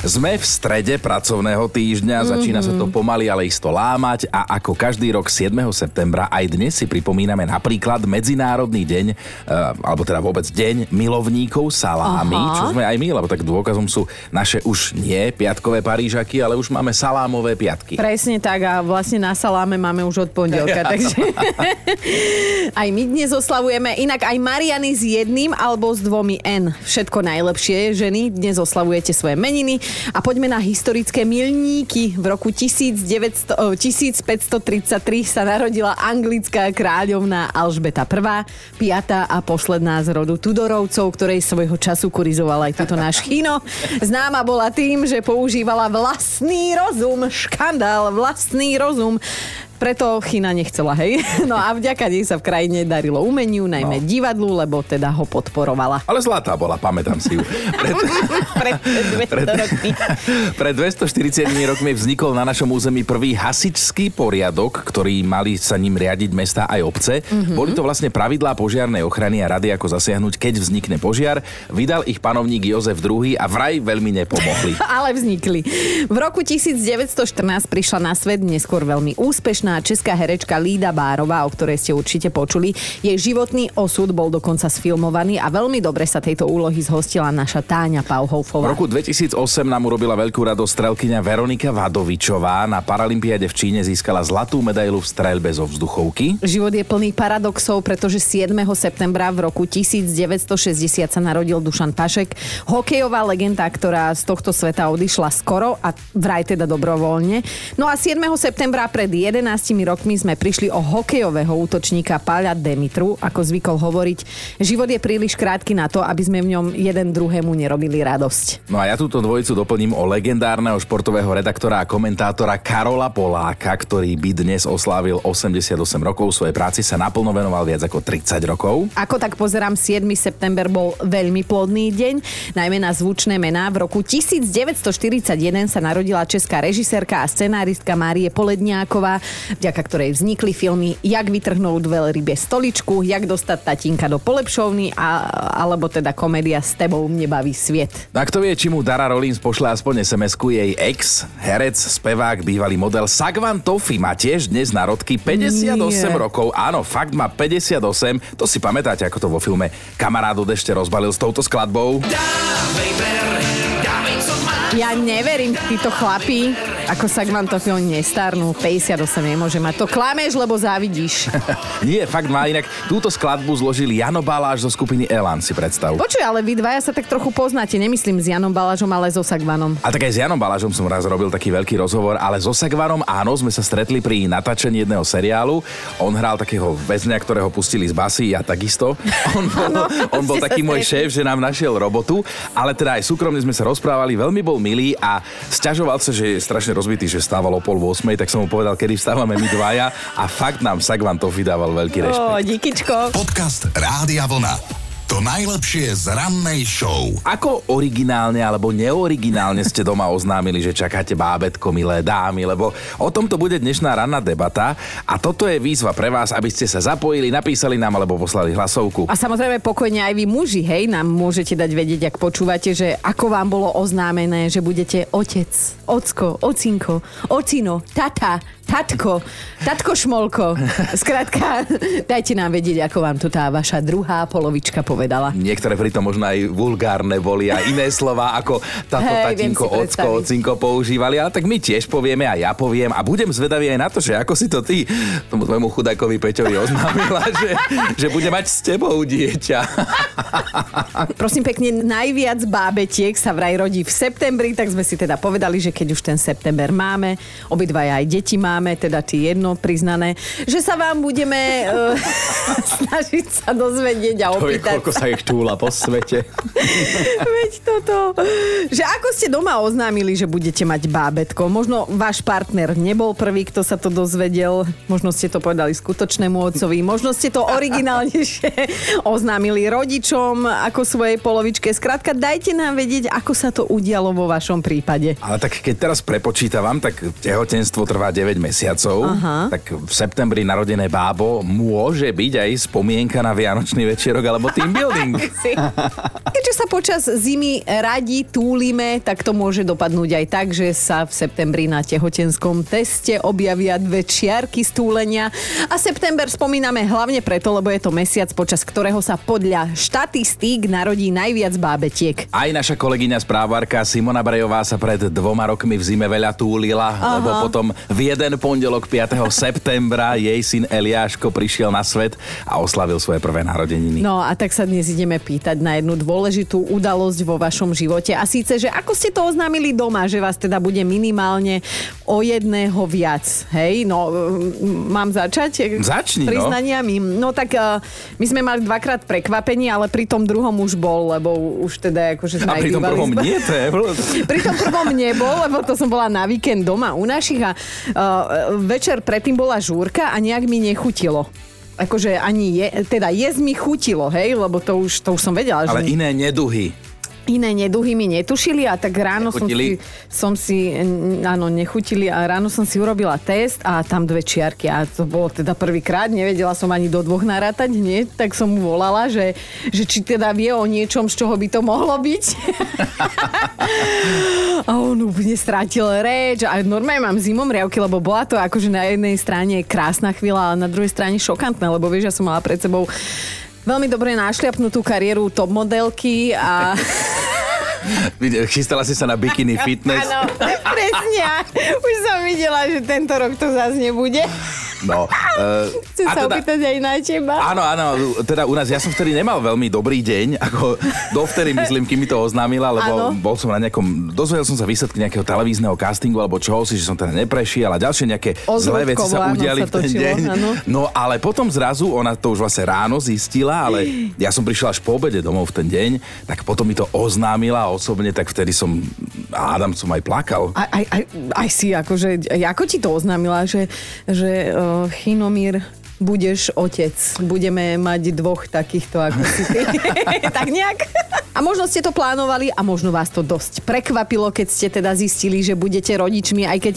Sme v strede pracovného týždňa, mm-hmm. začína sa to pomaly, ale isto lámať a ako každý rok 7. septembra aj dnes si pripomíname napríklad Medzinárodný deň, uh, alebo teda vôbec deň milovníkov salámy, Aha. čo sme aj my, lebo tak dôkazom sú naše už nie piatkové parížaky, ale už máme salámové piatky. Presne tak a vlastne na saláme máme už od pondelka, ja. takže aj my dnes oslavujeme, inak aj Mariany s jedným alebo s dvomi N. Všetko najlepšie, ženy, dnes oslavujete svoje meniny a poďme na historické milníky. V roku 1900, 1533 sa narodila anglická kráľovná Alžbeta I, piatá a posledná z rodu Tudorovcov, ktorej svojho času kurizoval aj toto náš chino. Známa bola tým, že používala vlastný rozum, škandál, vlastný rozum preto Chyna nechcela, hej. No a vďaka nej sa v krajine darilo umeniu, najmä no. divadlu, lebo teda ho podporovala. Ale zlatá bola, pamätám si ju. Pred, pred 200 rokmi. Pred 240 rokmi vznikol na našom území prvý hasičský poriadok, ktorý mali sa ním riadiť mesta aj obce. Mm-hmm. Boli to vlastne pravidlá požiarnej ochrany a rady, ako zasiahnuť, keď vznikne požiar. Vydal ich panovník Jozef II a vraj veľmi nepomohli. Ale vznikli. V roku 1914 prišla na svet neskôr veľmi úspešná úspešná česká herečka Lída Bárová, o ktorej ste určite počuli. Jej životný osud bol dokonca sfilmovaný a veľmi dobre sa tejto úlohy zhostila naša Táňa Pauhoufová. V roku 2008 nám urobila veľkú radosť strelkyňa Veronika Vadovičová. Na Paralympiade v Číne získala zlatú medailu v streľbe zo vzduchovky. Život je plný paradoxov, pretože 7. septembra v roku 1960 sa narodil Dušan Pašek, hokejová legenda, ktorá z tohto sveta odišla skoro a vraj teda dobrovoľne. No a 7. septembra pred 11 rokmi sme prišli o hokejového útočníka Páľa Demitru, ako zvykol hovoriť. Život je príliš krátky na to, aby sme v ňom jeden druhému nerobili radosť. No a ja túto dvojicu doplním o legendárneho športového redaktora a komentátora Karola Poláka, ktorý by dnes oslávil 88 rokov. Svojej práci sa naplno venoval viac ako 30 rokov. Ako tak pozerám, 7. september bol veľmi plodný deň, najmä na zvučné mená. V roku 1941 sa narodila česká režisérka a scenáristka Márie Poledňáková vďaka ktorej vznikli filmy Jak vytrhnúť veľrybie stoličku, Jak dostať tatínka do polepšovny a, alebo teda komédia S tebou mne baví sviet. A kto vie, či mu Dara Rollins pošle aspoň sms jej ex, herec, spevák, bývalý model Sagvan Tofi má tiež dnes narodky 58 Nie. rokov. Áno, fakt má 58. To si pamätáte, ako to vo filme Kamarádu dešte rozbalil s touto skladbou? Ja neverím, títo chlapí ako sa vám to film nestarnú, 58 nemôže mať. To klameš, lebo závidíš. Nie, fakt má inak. Túto skladbu zložil Jano Baláš zo skupiny Elan, si predstav. Počuj, ale vy dvaja sa tak trochu poznáte, nemyslím s Janom Balážom, ale so Sagvanom. A tak aj s Janom Balážom som raz robil taký veľký rozhovor, ale so Sagvanom áno, sme sa stretli pri natáčení jedného seriálu. On hral takého väzňa, ktorého pustili z basy, ja takisto. On bol, ano, on bol taký môj šéf, že nám našiel robotu, ale teda aj súkromne sme sa rozprávali, veľmi bol milý a sťažoval sa, že je strašne rozbitý, že stával o pol 8, tak som mu povedal, kedy vstávame my dvaja a fakt nám Sagvan to vydával veľký rešpekt. Oh, díkyčko. Podcast Rádia Vlna. To najlepšie z rannej show. Ako originálne alebo neoriginálne ste doma oznámili, že čakáte bábetko, milé dámy, lebo o tomto bude dnešná ranná debata a toto je výzva pre vás, aby ste sa zapojili, napísali nám alebo poslali hlasovku. A samozrejme pokojne aj vy muži, hej, nám môžete dať vedieť, ak počúvate, že ako vám bolo oznámené, že budete otec, ocko, ocinko, ocino, tata, tatko, tatko šmolko. Skrátka, dajte nám vedieť, ako vám to tá vaša druhá polovička povedala. Niektoré pritom možno aj vulgárne boli a iné slova, ako táto hey, tatinko, ocko, ocinko používali, ale tak my tiež povieme a ja poviem a budem zvedavý aj na to, že ako si to ty tomu tvojmu chudákovi Peťovi oznámila, že, že bude mať s tebou dieťa. Prosím pekne, najviac bábetiek sa vraj rodí v septembri, tak sme si teda povedali, že keď už ten september máme, obidvaja aj deti máme, máme, teda ty jedno priznané, že sa vám budeme uh, snažiť sa dozvedieť a opýtať. To Ako sa ich túla po svete. Veď toto. Že ako ste doma oznámili, že budete mať bábetko? Možno váš partner nebol prvý, kto sa to dozvedel. Možno ste to povedali skutočnému otcovi. Možno ste to originálnejšie oznámili rodičom ako svojej polovičke. Skrátka, dajte nám vedieť, ako sa to udialo vo vašom prípade. Ale tak keď teraz prepočítavam, tak tehotenstvo trvá 9 mesiacov. Aha. Tak v septembri narodené bábo môže byť aj spomienka na Vianočný večerok alebo team building. Keďže sa počas zimy radi túlime, tak to môže dopadnúť aj tak, že sa v septembri na tehotenskom teste objavia dve čiarky stúlenia. A september spomíname hlavne preto, lebo je to mesiac, počas ktorého sa podľa štatistík narodí najviac bábetiek. Aj naša kolegyňa správarka Simona Brejová sa pred dvoma rokmi v zime veľa túlila, Aha. lebo potom v jeden pondelok 5. septembra jej syn Eliáško prišiel na svet a oslavil svoje prvé narodeniny. No a tak sa dnes ideme pýtať na jednu dôležitú udalosť vo vašom živote. A síce, že ako ste to oznámili doma, že vás teda bude minimálne o jedného viac. Hej, no mm, mám začať? Začni, no. Priznaniami. No tak uh, my sme mali dvakrát prekvapenie, ale pri tom druhom už bol, lebo už teda akože sme A pri tom prvom nie, to je... Pri tom prvom nebol, lebo to som bola na víkend doma u našich a uh, večer predtým bola žúrka a nejak mi nechutilo. Akože ani je, teda jesť mi chutilo, hej, lebo to už, to už som vedela, Ale že iné neduhy. Iné neduhy mi netušili a tak ráno som si, som si, áno, nechutili a ráno som si urobila test a tam dve čiarky a to bolo teda prvýkrát, nevedela som ani do dvoch narátať hneď, tak som mu volala, že, že či teda vie o niečom, z čoho by to mohlo byť. a on úplne strátil reč a normálne mám zimom riavky, lebo bola to akože na jednej strane krásna chvíľa, ale na druhej strane šokantné, lebo vieš, ja som mala pred sebou veľmi dobre našliapnutú kariéru top modelky a Chystala si sa na bikini fitness. Áno, presne. Už som videla, že tento rok to zase nebude. No, uh, Chcem sa opýtať aj na teba. Áno, áno, teda u nás, ja som vtedy nemal veľmi dobrý deň, ako dovtedy myslím, kým mi to oznámila, lebo Áno. bol som na nejakom, dozvedel som sa výsledky nejakého televízneho castingu alebo čoho si, že som teda neprešiel a ďalšie nejaké zlé veci sa udiali v ten točilo, deň. áno. No ale potom zrazu, ona to už vlastne ráno zistila, ale ja som prišiel až po obede domov v ten deň, tak potom mi to oznámila osobne, tak vtedy som, Adam som aj plakal. Aj, aj, aj, aj si, akože, ako ti to oznámila, že, že Chinomír budeš otec. Budeme mať dvoch takýchto ako si ty. tak nejak. A možno ste to plánovali a možno vás to dosť prekvapilo, keď ste teda zistili, že budete rodičmi, aj keď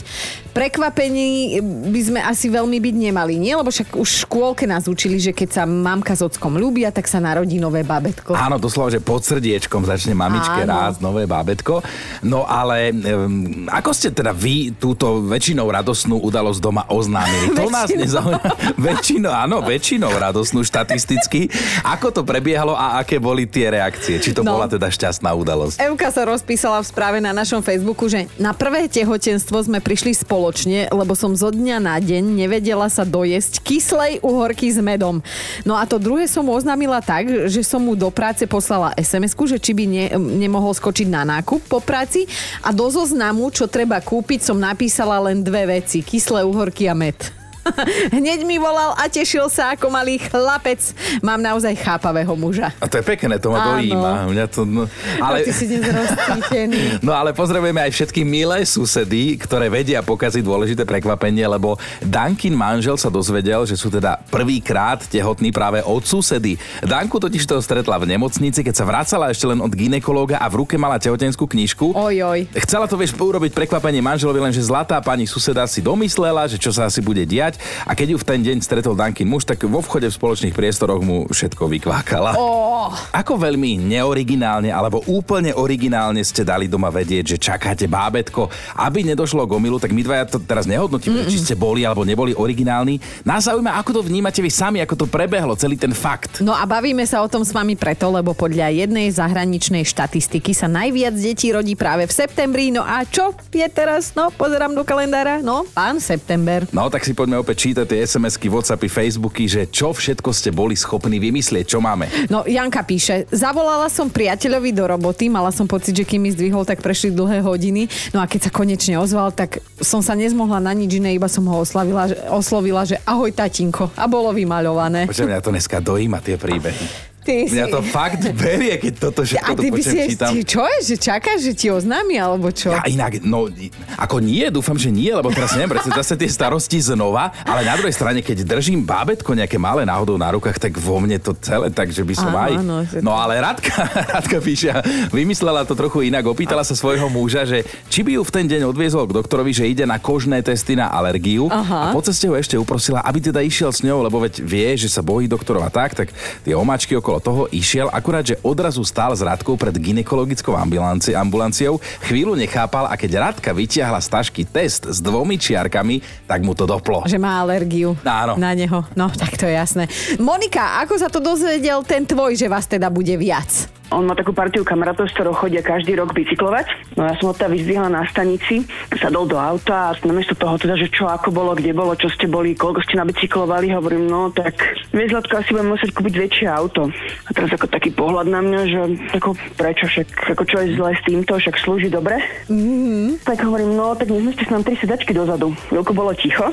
prekvapení by sme asi veľmi byť nemali, nie? Lebo však už v škôlke nás učili, že keď sa mamka s ockom ľúbia, tak sa narodí nové babetko. Áno, doslova, že pod srdiečkom začne mamičke Áno. nové bábetko. No ale um, ako ste teda vy túto väčšinou radosnú udalosť doma oznámili? To nás nezaujíma. väčšinou, áno, väčšinou radosnú štatisticky. Ako to prebiehalo a aké boli tie reakcie? Či to No. Bola teda šťastná udalosť? Evka sa rozpísala v správe na našom Facebooku, že na prvé tehotenstvo sme prišli spoločne, lebo som zo dňa na deň nevedela sa dojesť kyslej uhorky s medom. No a to druhé som mu oznámila tak, že som mu do práce poslala sms že či by ne, nemohol skočiť na nákup po práci a do zoznamu, čo treba kúpiť, som napísala len dve veci. Kyslé uhorky a med. Hneď mi volal a tešil sa ako malý chlapec. Mám naozaj chápavého muža. A to je pekné, to ma Áno. dojíma. Mňa to, no, Ale... ale... Ty si dnes. No ale pozdravujeme aj všetky milé susedy, ktoré vedia pokaziť dôležité prekvapenie, lebo Dankin manžel sa dozvedel, že sú teda prvýkrát tehotní práve od susedy. Danku totiž to stretla v nemocnici, keď sa vracala ešte len od ginekológa a v ruke mala tehotenskú knižku. Oj, oj. Chcela to, vieš, urobiť prekvapenie manželovi, lenže zlatá pani suseda si domyslela, že čo sa asi bude diať a keď ju v ten deň stretol Dankin muž, tak vo vchode v spoločných priestoroch mu všetko vykvákala. Oh. Ako veľmi neoriginálne alebo úplne originálne ste dali doma vedieť, že čakáte bábetko, aby nedošlo k omilu, tak my dvaja to teraz nehodnotíme, či ste boli alebo neboli originálni. Nás zaujíma, ako to vnímate vy sami, ako to prebehlo, celý ten fakt. No a bavíme sa o tom s vami preto, lebo podľa jednej zahraničnej štatistiky sa najviac detí rodí práve v septembri. No a čo je teraz? No, pozerám do kalendára. No, pán september. No tak si poďme opäť čítať tie SMS-ky, Whatsappy, Facebooky, že čo všetko ste boli schopní vymyslieť, čo máme. No, Janka píše, zavolala som priateľovi do roboty, mala som pocit, že kým mi zdvihol, tak prešli dlhé hodiny. No a keď sa konečne ozval, tak som sa nezmohla na nič iné, iba som ho oslavila, oslovila, že ahoj tatinko. A bolo vymaľované. Počujem, mňa to dneska dojíma tie príbehy. Ty Mňa to fakt berie, keď toto všetko A tu ty počujem, si čítam. čo je, že čakáš, že ti oznámi, alebo čo? Ja inak, no, ako nie, dúfam, že nie, lebo teraz neviem, prečo zase tie starosti znova, ale na druhej strane, keď držím bábetko nejaké malé náhodou na rukách, tak vo mne to celé, takže by som Áno, aj... áno, no ale Radka, Radka píše, a vymyslela to trochu inak, opýtala sa svojho muža, že či by ju v ten deň odviezol k doktorovi, že ide na kožné testy na alergiu a Aha. po ceste ho ešte uprosila, aby teda išiel s ňou, lebo veď vie, že sa bojí doktorov a tak, tak tie omačky okolo toho išiel, akurát, že odrazu stál s Radkou pred ginekologickou ambulanci, ambulanciou, chvíľu nechápal a keď Radka vytiahla z tašky test s dvomi čiarkami, tak mu to doplo. Že má alergiu Áno. na neho. No, tak to je jasné. Monika, ako sa to dozvedel ten tvoj, že vás teda bude viac? On má takú partiu kamarátov, s ktorou chodia každý rok bicyklovať. No ja som ho teda vyzdvihla na stanici, sadol do auta a namiesto toho teda, že čo, ako bolo, kde bolo, čo ste boli, koľko ste nabicyklovali, hovorím, no tak vieš, Zlatko, asi budem musieť kúpiť väčšie auto. A teraz ako taký pohľad na mňa, že ako prečo, však ako čo je zle s týmto, však slúži dobre. Mm-hmm. Tak hovorím, no tak nezmeste nám tri sedačky dozadu. Chvíľku bolo ticho.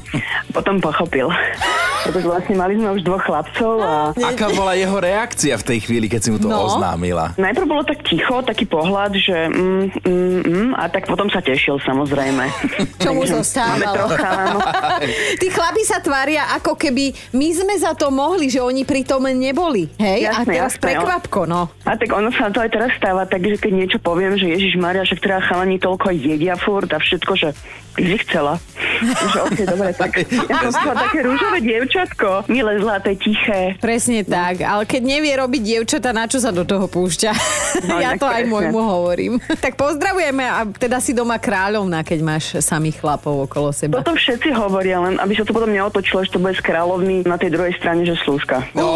Potom pochopil. Pretože vlastne mali sme už dvoch chlapcov a Aká bola jeho reakcia v tej chvíli, keď si mu to No. oznámila? Najprv bolo tak ticho, taký pohľad, že mm, mm, mm, a tak potom sa tešil samozrejme. Čo mu Takže zostávalo. Tí chlapi sa tvária, ako keby my sme za to mohli, že oni pritom neboli. Hej? a Jasné, teraz jasné, prekvapko, no. A tak ono sa to aj teraz stáva tak, že keď niečo poviem, že Ježiš Maria, však teda chalani toľko jedia furt a všetko, že by si chcela. že ok, dobre, tak ja som chcela také rúžové dievčatko, milé, zlaté, tiché. Presne tak, ale keď nevie robiť dievčata, na čo sa do toho púšťa? No, ja to aj môjmu hovorím. tak pozdravujeme a teda si doma kráľovná, keď máš samých chlapov okolo seba. Toto všetci hovoria, len aby sa to potom neotočilo, že to bude z kráľovny na tej druhej strane, že slúžka. No,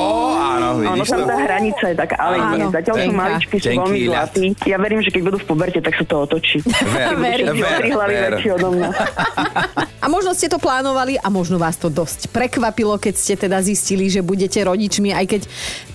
áno, Ono vidíš tam to? tá hranica je taká, ale Áno, nie. Zatiaľ sú maličky, sú veľmi zlatí. Ja verím, že keď budú v poberte, tak sa to otočí. Ver, Verím. ver, ver. odo mňa. A možno ste to plánovali a možno vás to dosť prekvapilo, keď ste teda zistili, že budete rodičmi, aj keď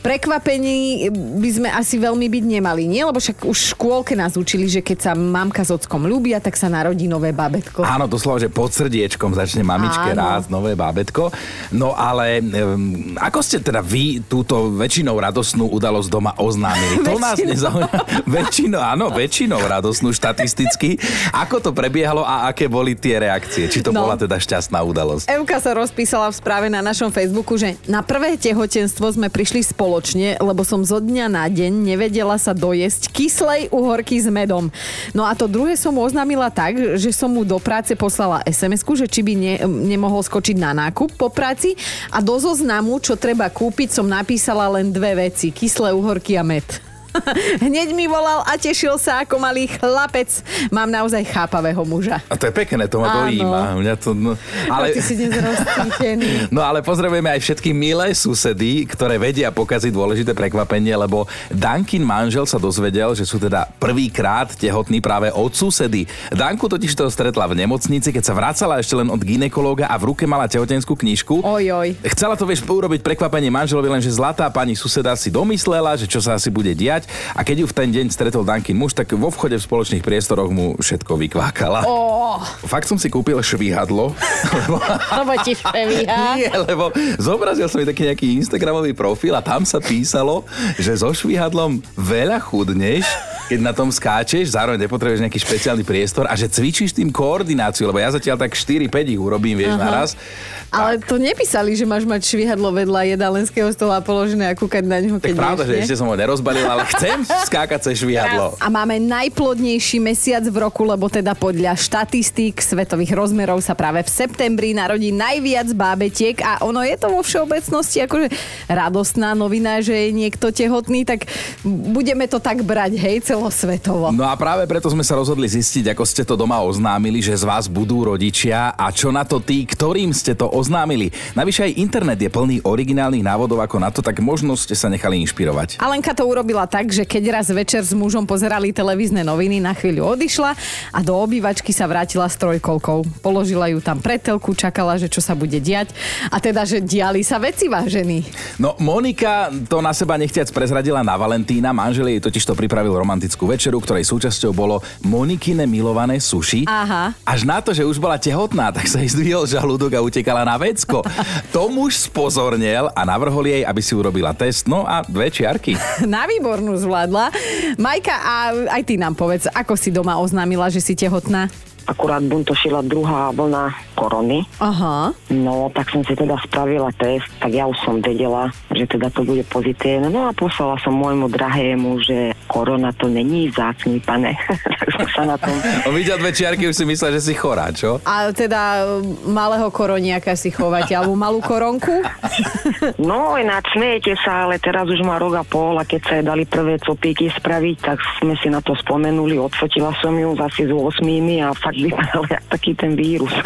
prekvapení by sme asi veľmi byť nemali, nie? Lebo však už v škôlke nás učili, že keď sa mamka s ockom ľúbia, tak sa narodí nové babetko. Áno, doslova, že pod srdiečkom začne mamičke Áno. rásť nové bábetko. No ale um, ako ste teda vy túto väčšinou radosnú udalosť doma oznámili? To nás nezaujíma. väčšinou, áno, väčšinou radosnú štatisticky. Ako to prebiehalo a aké boli tie reakcie? Či to No. bola teda šťastná udalosť? Evka sa rozpísala v správe na našom Facebooku, že na prvé tehotenstvo sme prišli spoločne, lebo som zo dňa na deň nevedela sa dojesť kyslej uhorky s medom. No a to druhé som mu oznámila tak, že som mu do práce poslala sms že či by ne, nemohol skočiť na nákup po práci a do zoznamu, čo treba kúpiť, som napísala len dve veci. Kyslé uhorky a med. Hneď mi volal a tešil sa ako malý chlapec. Mám naozaj chápavého muža. A to je pekné, to ma Áno. dojíma. Mňa to, no, Ale... ale... Ty si. No ale pozdravujeme aj všetky milé susedy, ktoré vedia pokaziť dôležité prekvapenie, lebo Dankin manžel sa dozvedel, že sú teda prvýkrát tehotní práve od susedy. Danku totiž to stretla v nemocnici, keď sa vracala ešte len od ginekológa a v ruke mala tehotenskú knižku. Ojoj. Chcela to, vieš, urobiť prekvapenie manželovi, lenže zlatá pani suseda si domyslela, že čo sa asi bude diať a keď ju v ten deň stretol Dankin muž, tak vo vchode v spoločných priestoroch mu všetko vykvákala. Ó, Fakt som si kúpil švihadlo, lebo lebo ti špevíha. nie, lebo zobrazil som mi taký nejaký Instagramový profil a tam sa písalo, že so švihadlom veľa chudneš, keď na tom skáčeš, zároveň nepotrebuješ nejaký špeciálny priestor a že cvičíš tým koordináciu, lebo ja zatiaľ tak 4-5 ich urobím, vieš, naraz. Ale to nepísali, že máš mať švihadlo vedľa jedalenského stola položené a kúkať na ňo, keď Tak pravda, že ešte som ho nerozbalil, ale chcem skákať cez švihadlo. A máme najplodnejší mesiac v roku, lebo teda podľa štatistík svetových rozmerov sa práve v septembri narodí najviac bábetiek a ono je to vo všeobecnosti akože radostná novina, že je niekto tehotný, tak budeme to tak brať, hej, celosvetovo. No a práve preto sme sa rozhodli zistiť, ako ste to doma oznámili, že z vás budú rodičia a čo na to tí, ktorým ste to oznámili. Navyše aj internet je plný originálnych návodov ako na to, tak možno ste sa nechali inšpirovať. Alenka to urobila tak, že keď raz večer s mužom pozerali televízne noviny, na chvíľu odišla a do obývačky sa vrátila s trojkolkou. Položila ju tam pred telku, čakala, že čo sa bude diať a teda, že diali sa veci vážení. No Monika to na seba nechtiac prezradila na Valentína, manžel jej totiž to pripravil romantický romantickú večeru, ktorej súčasťou bolo Monikine milované suši. Aha. Až na to, že už bola tehotná, tak sa jej zdvihol žalúdok a utekala na vecko. To muž spozornel a navrhol jej, aby si urobila test, no a dve čiarky. Na výbornú zvládla. Majka, a aj ty nám povedz, ako si doma oznámila, že si tehotná? Akurát buntošila druhá vlna korony. Aha. No, tak som si teda spravila test, tak ja už som vedela, že teda to bude pozitívne. No a poslala som môjmu drahému, že korona to není zácný, pane. tak som sa na tom... Videl dve čiarky, už si myslel, že si chorá, čo? A teda e, malého koroniaka si chovate, alebo malú koronku? No, ináč smejete sa, ale teraz už má rok a pol a keď sa jej dali prvé copíky spraviť, tak sme si na to spomenuli, odfotila som ju zase s 8 a fakt vypadal jak taký ten vírus.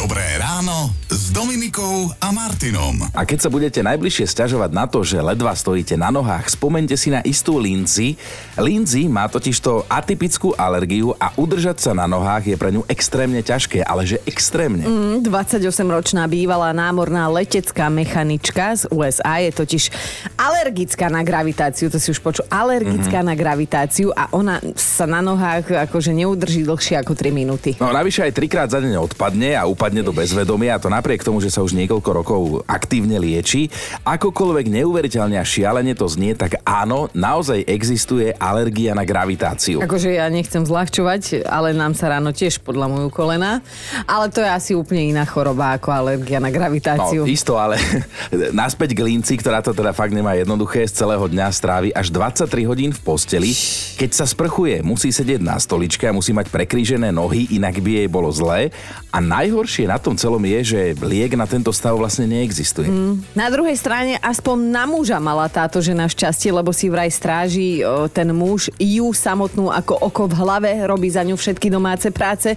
Dobré ráno s Dominikou a Martinom. A keď sa budete najbližšie stiažovať na to, že ledva stojíte na nohách, spomente si na istú Lindsay. Lindsay má totižto atypickú alergiu a udržať sa na nohách je pre ňu extrémne ťažké, ale že extrémne. Mm, 28-ročná bývalá námorná letecká mechanička z USA je totiž alergická na gravitáciu, to si už počul, alergická mm-hmm. na gravitáciu a ona sa na nohách akože neudrží dlhšie ako 3 minúty. No navyše aj trikrát za deň odpadne a upadne do bezvedomia a to napriek tomu, že sa už niekoľko rokov aktívne lieči. Akokoľvek neuveriteľne a šialene to znie, tak áno, naozaj existuje alergia na gravitáciu. Akože ja nechcem zľahčovať, ale nám sa ráno tiež podľa moju kolena. Ale to je asi úplne iná choroba ako alergia na gravitáciu. No, isto, ale naspäť k Linci, ktorá to teda fakt nemá jednoduché, z celého dňa strávi až 23 hodín v posteli. Keď sa sprchuje, musí sedieť na stoličke a musí mať prekrížené nohy, inak by jej bolo zlé. A najhoršie na tom celom je, že liek na tento stav vlastne neexistuje. Mm. Na druhej strane aspoň na muža mala táto žena šťastie, lebo si vraj stráži o, ten muž ju samotnú ako oko v hlave, robí za ňu všetky domáce práce,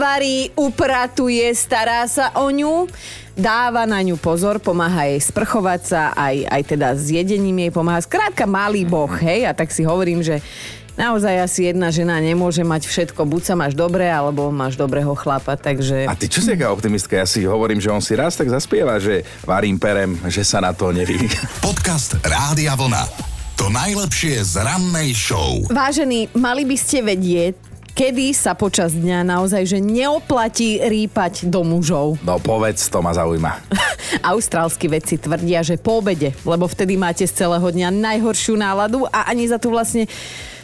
varí, upratuje, stará sa o ňu dáva na ňu pozor, pomáha jej sprchovať sa, aj, aj teda s jedením jej pomáha. Skrátka malý boh, hej, a tak si hovorím, že naozaj asi jedna žena nemôže mať všetko. Buď sa máš dobre, alebo máš dobrého chlapa, takže... A ty čo si aká optimistka? Ja si hovorím, že on si raz tak zaspieva, že varím perem, že sa na to neví. Podcast Rádia Vlna. To najlepšie z rannej show. Vážení, mali by ste vedieť, kedy sa počas dňa naozaj že neoplatí rýpať do mužov. No povedz, to ma zaujíma. Austrálsky vedci tvrdia, že po obede, lebo vtedy máte z celého dňa najhoršiu náladu a ani za to vlastne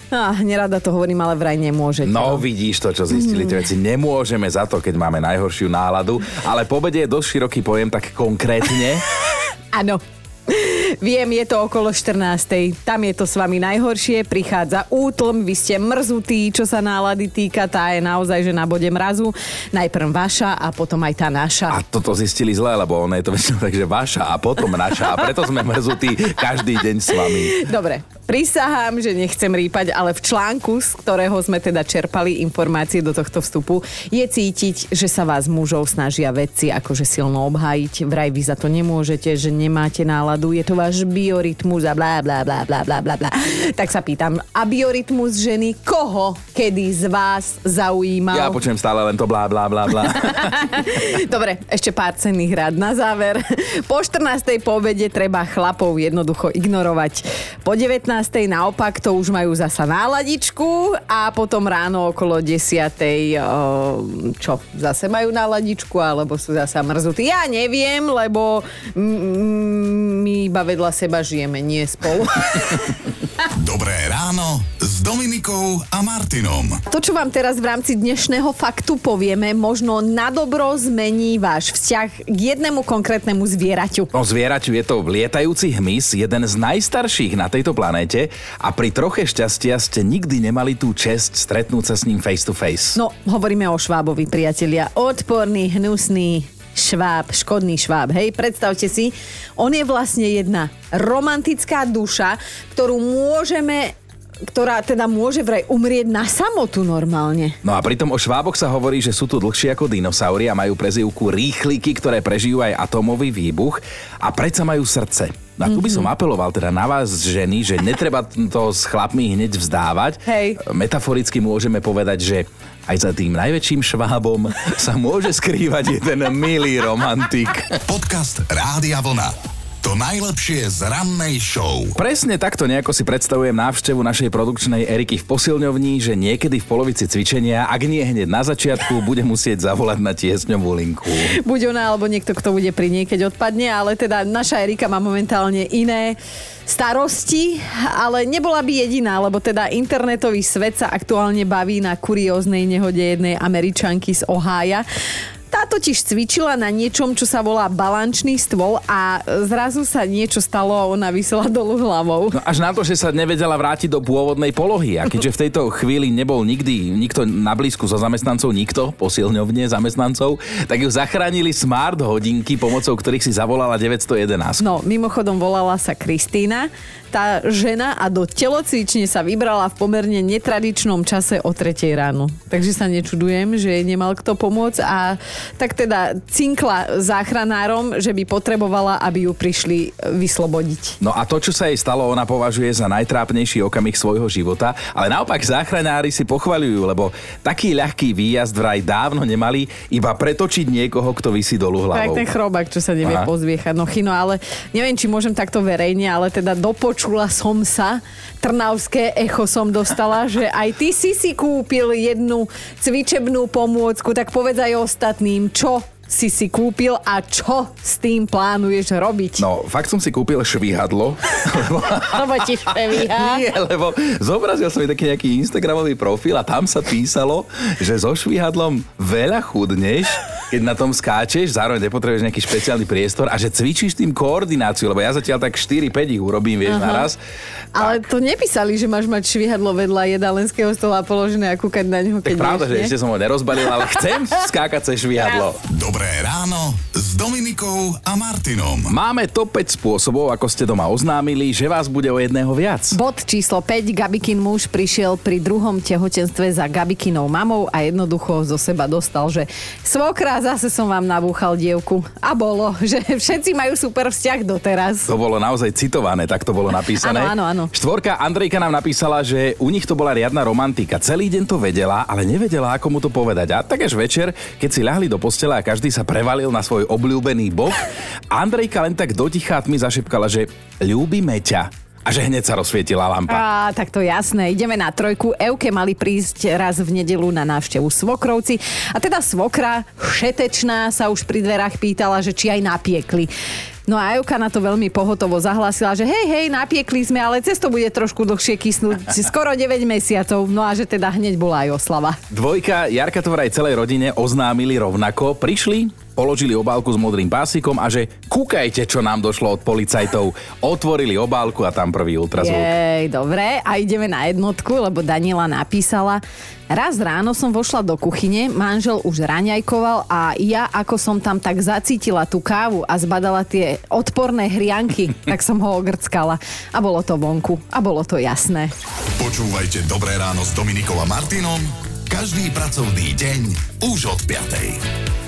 Ah, nerada to hovorím, ale vraj nemôžete. No vidíš to, čo zistili tie veci. Nemôžeme za to, keď máme najhoršiu náladu, ale po obede je dosť široký pojem, tak konkrétne. Áno. Viem, je to okolo 14. Tam je to s vami najhoršie, prichádza útlm, vy ste mrzutí, čo sa nálady týka, tá je naozaj, že na bode mrazu. Najprv vaša a potom aj tá naša. A toto zistili zle, lebo ono je to väčšinou tak, že vaša a potom naša a preto sme mrzutí každý deň s vami. Dobre, prisahám, že nechcem rýpať, ale v článku, z ktorého sme teda čerpali informácie do tohto vstupu, je cítiť, že sa vás mužov snažia vedci akože silno obhájiť. Vraj vy za to nemôžete, že nemáte náladu, je to váš biorytmus a blá, blá, blá, blá, blá, blá, blá. Tak sa pýtam, a biorytmus ženy koho kedy z vás zaujímal? Ja počujem stále len to blá, blá, blá, blá. Dobre, ešte pár cenných rád na záver. Po 14. po obede treba chlapov jednoducho ignorovať. Po 19. naopak to už majú zasa náladičku a potom ráno okolo 10. čo, zase majú náladičku alebo sú zasa mrzutí. Ja neviem, lebo my iba vedľa seba žijeme, nie spolu. Dobré ráno s Dominikou a Martinom. To, čo vám teraz v rámci dnešného faktu povieme, možno na dobro zmení váš vzťah k jednému konkrétnemu zvieraťu. No zvieraťu je to lietajúci hmyz, jeden z najstarších na tejto planéte a pri troche šťastia ste nikdy nemali tú čest stretnúť sa s ním face to face. No, hovoríme o švábovi, priatelia. Odporný, hnusný, šváb, škodný šváb, hej, predstavte si, on je vlastne jedna romantická duša, ktorú môžeme ktorá teda môže vraj umrieť na samotu normálne. No a pritom o šváboch sa hovorí, že sú tu dlhšie ako dinosaury a majú prezivku rýchliky, ktoré prežijú aj atomový výbuch a predsa majú srdce. No a tu by som mhm. apeloval teda na vás, ženy, že netreba to s chlapmi hneď vzdávať. Hej. Metaforicky môžeme povedať, že aj za tým najväčším švábom sa môže skrývať jeden milý romantik. Podcast Rádia Vlna. To najlepšie z rannej show. Presne takto nejako si predstavujem návštevu našej produkčnej Eriky v posilňovni, že niekedy v polovici cvičenia, ak nie hneď na začiatku, bude musieť zavolať na tiesňovú linku. Buď ona, alebo niekto, kto bude pri nej, keď odpadne, ale teda naša Erika má momentálne iné starosti, ale nebola by jediná, lebo teda internetový svet sa aktuálne baví na kurióznej nehode jednej američanky z Ohája. Tá totiž cvičila na niečom, čo sa volá balančný stôl a zrazu sa niečo stalo a ona vysela dolu hlavou. No až na to, že sa nevedela vrátiť do pôvodnej polohy. A keďže v tejto chvíli nebol nikdy nikto na blízku zo zamestnancov, nikto, posilňovne zamestnancov, tak ju zachránili smart hodinky, pomocou ktorých si zavolala 911. No, mimochodom volala sa Kristýna, tá žena a do telocvične sa vybrala v pomerne netradičnom čase o 3 ráno. Takže sa nečudujem, že jej nemal kto pomôcť a tak teda cinkla záchranárom, že by potrebovala, aby ju prišli vyslobodiť. No a to, čo sa jej stalo, ona považuje za najtrápnejší okamih svojho života, ale naopak záchranári si pochvaľujú, lebo taký ľahký výjazd vraj dávno nemali iba pretočiť niekoho, kto vysí dolu hlavou. Tak ten chrobak, čo sa nevie Aha. pozviechať. No chyno, ale neviem, či môžem takto verejne, ale teda dopočula som sa, trnavské echo som dostala, že aj ty si si kúpil jednu cvičebnú pomôcku, tak povedz aj ostatným, čo si si kúpil a čo s tým plánuješ robiť. No, fakt som si kúpil švihadlo, lebo Lebo ti špevíha. Nie, lebo zobrazil som mi taký nejaký Instagramový profil a tam sa písalo, že so švihadlom veľa chudneš, keď na tom skáčeš, zároveň nepotrebuješ nejaký špeciálny priestor a že cvičíš tým koordináciu, lebo ja zatiaľ tak 4-5 ich urobím, vieš, Aha. naraz. Ale to nepísali, že máš mať švihadlo vedľa jedalenského stola položené a kúkať na neho, Tak keď pravda, ješ, že ešte som ho nerozbalil, ale chcem skákať cez švihadlo. Dobré ráno s Dominikou a Martinom. Máme top 5 spôsobov, ako ste doma oznámili, že vás bude o jedného viac. Bod číslo 5. Gabikin muž prišiel pri druhom tehotenstve za Gabikinou mamou a jednoducho zo seba dostal, že svokra, zase som vám nabúchal dievku. A bolo, že všetci majú super vzťah doteraz. To bolo naozaj citované, tak to bolo napísané. Áno, áno, áno. Štvorka Andrejka nám napísala, že u nich to bola riadna romantika. Celý deň to vedela, ale nevedela, ako mu to povedať. A tak až večer, keď si ľahli do postele a každý sa prevalil na svoj obľúbený bok, Andrejka len tak dotichá tmy zašepkala, že ľúbime ťa. A že hneď sa rozsvietila lampa. Á, tak to jasné. Ideme na trojku. Euke mali prísť raz v nedelu na návštevu svokrovci. A teda svokra, šetečná, sa už pri dverách pýtala, že či aj napiekli. No a Euka na to veľmi pohotovo zahlásila, že hej, hej, napiekli sme, ale cesto bude trošku dlhšie kysnúť, skoro 9 mesiacov. No a že teda hneď bola aj oslava. Dvojka, Jarka to vraj celej rodine oznámili rovnako. Prišli, položili obálku s modrým pásikom a že kúkajte, čo nám došlo od policajtov. Otvorili obálku a tam prvý ultrazvuk. Jej, dobre. A ideme na jednotku, lebo Daniela napísala. Raz ráno som vošla do kuchyne, manžel už raňajkoval a ja, ako som tam tak zacítila tú kávu a zbadala tie odporné hrianky, tak som ho ogrckala. A bolo to vonku. A bolo to jasné. Počúvajte Dobré ráno s Dominikou a Martinom každý pracovný deň už od 5.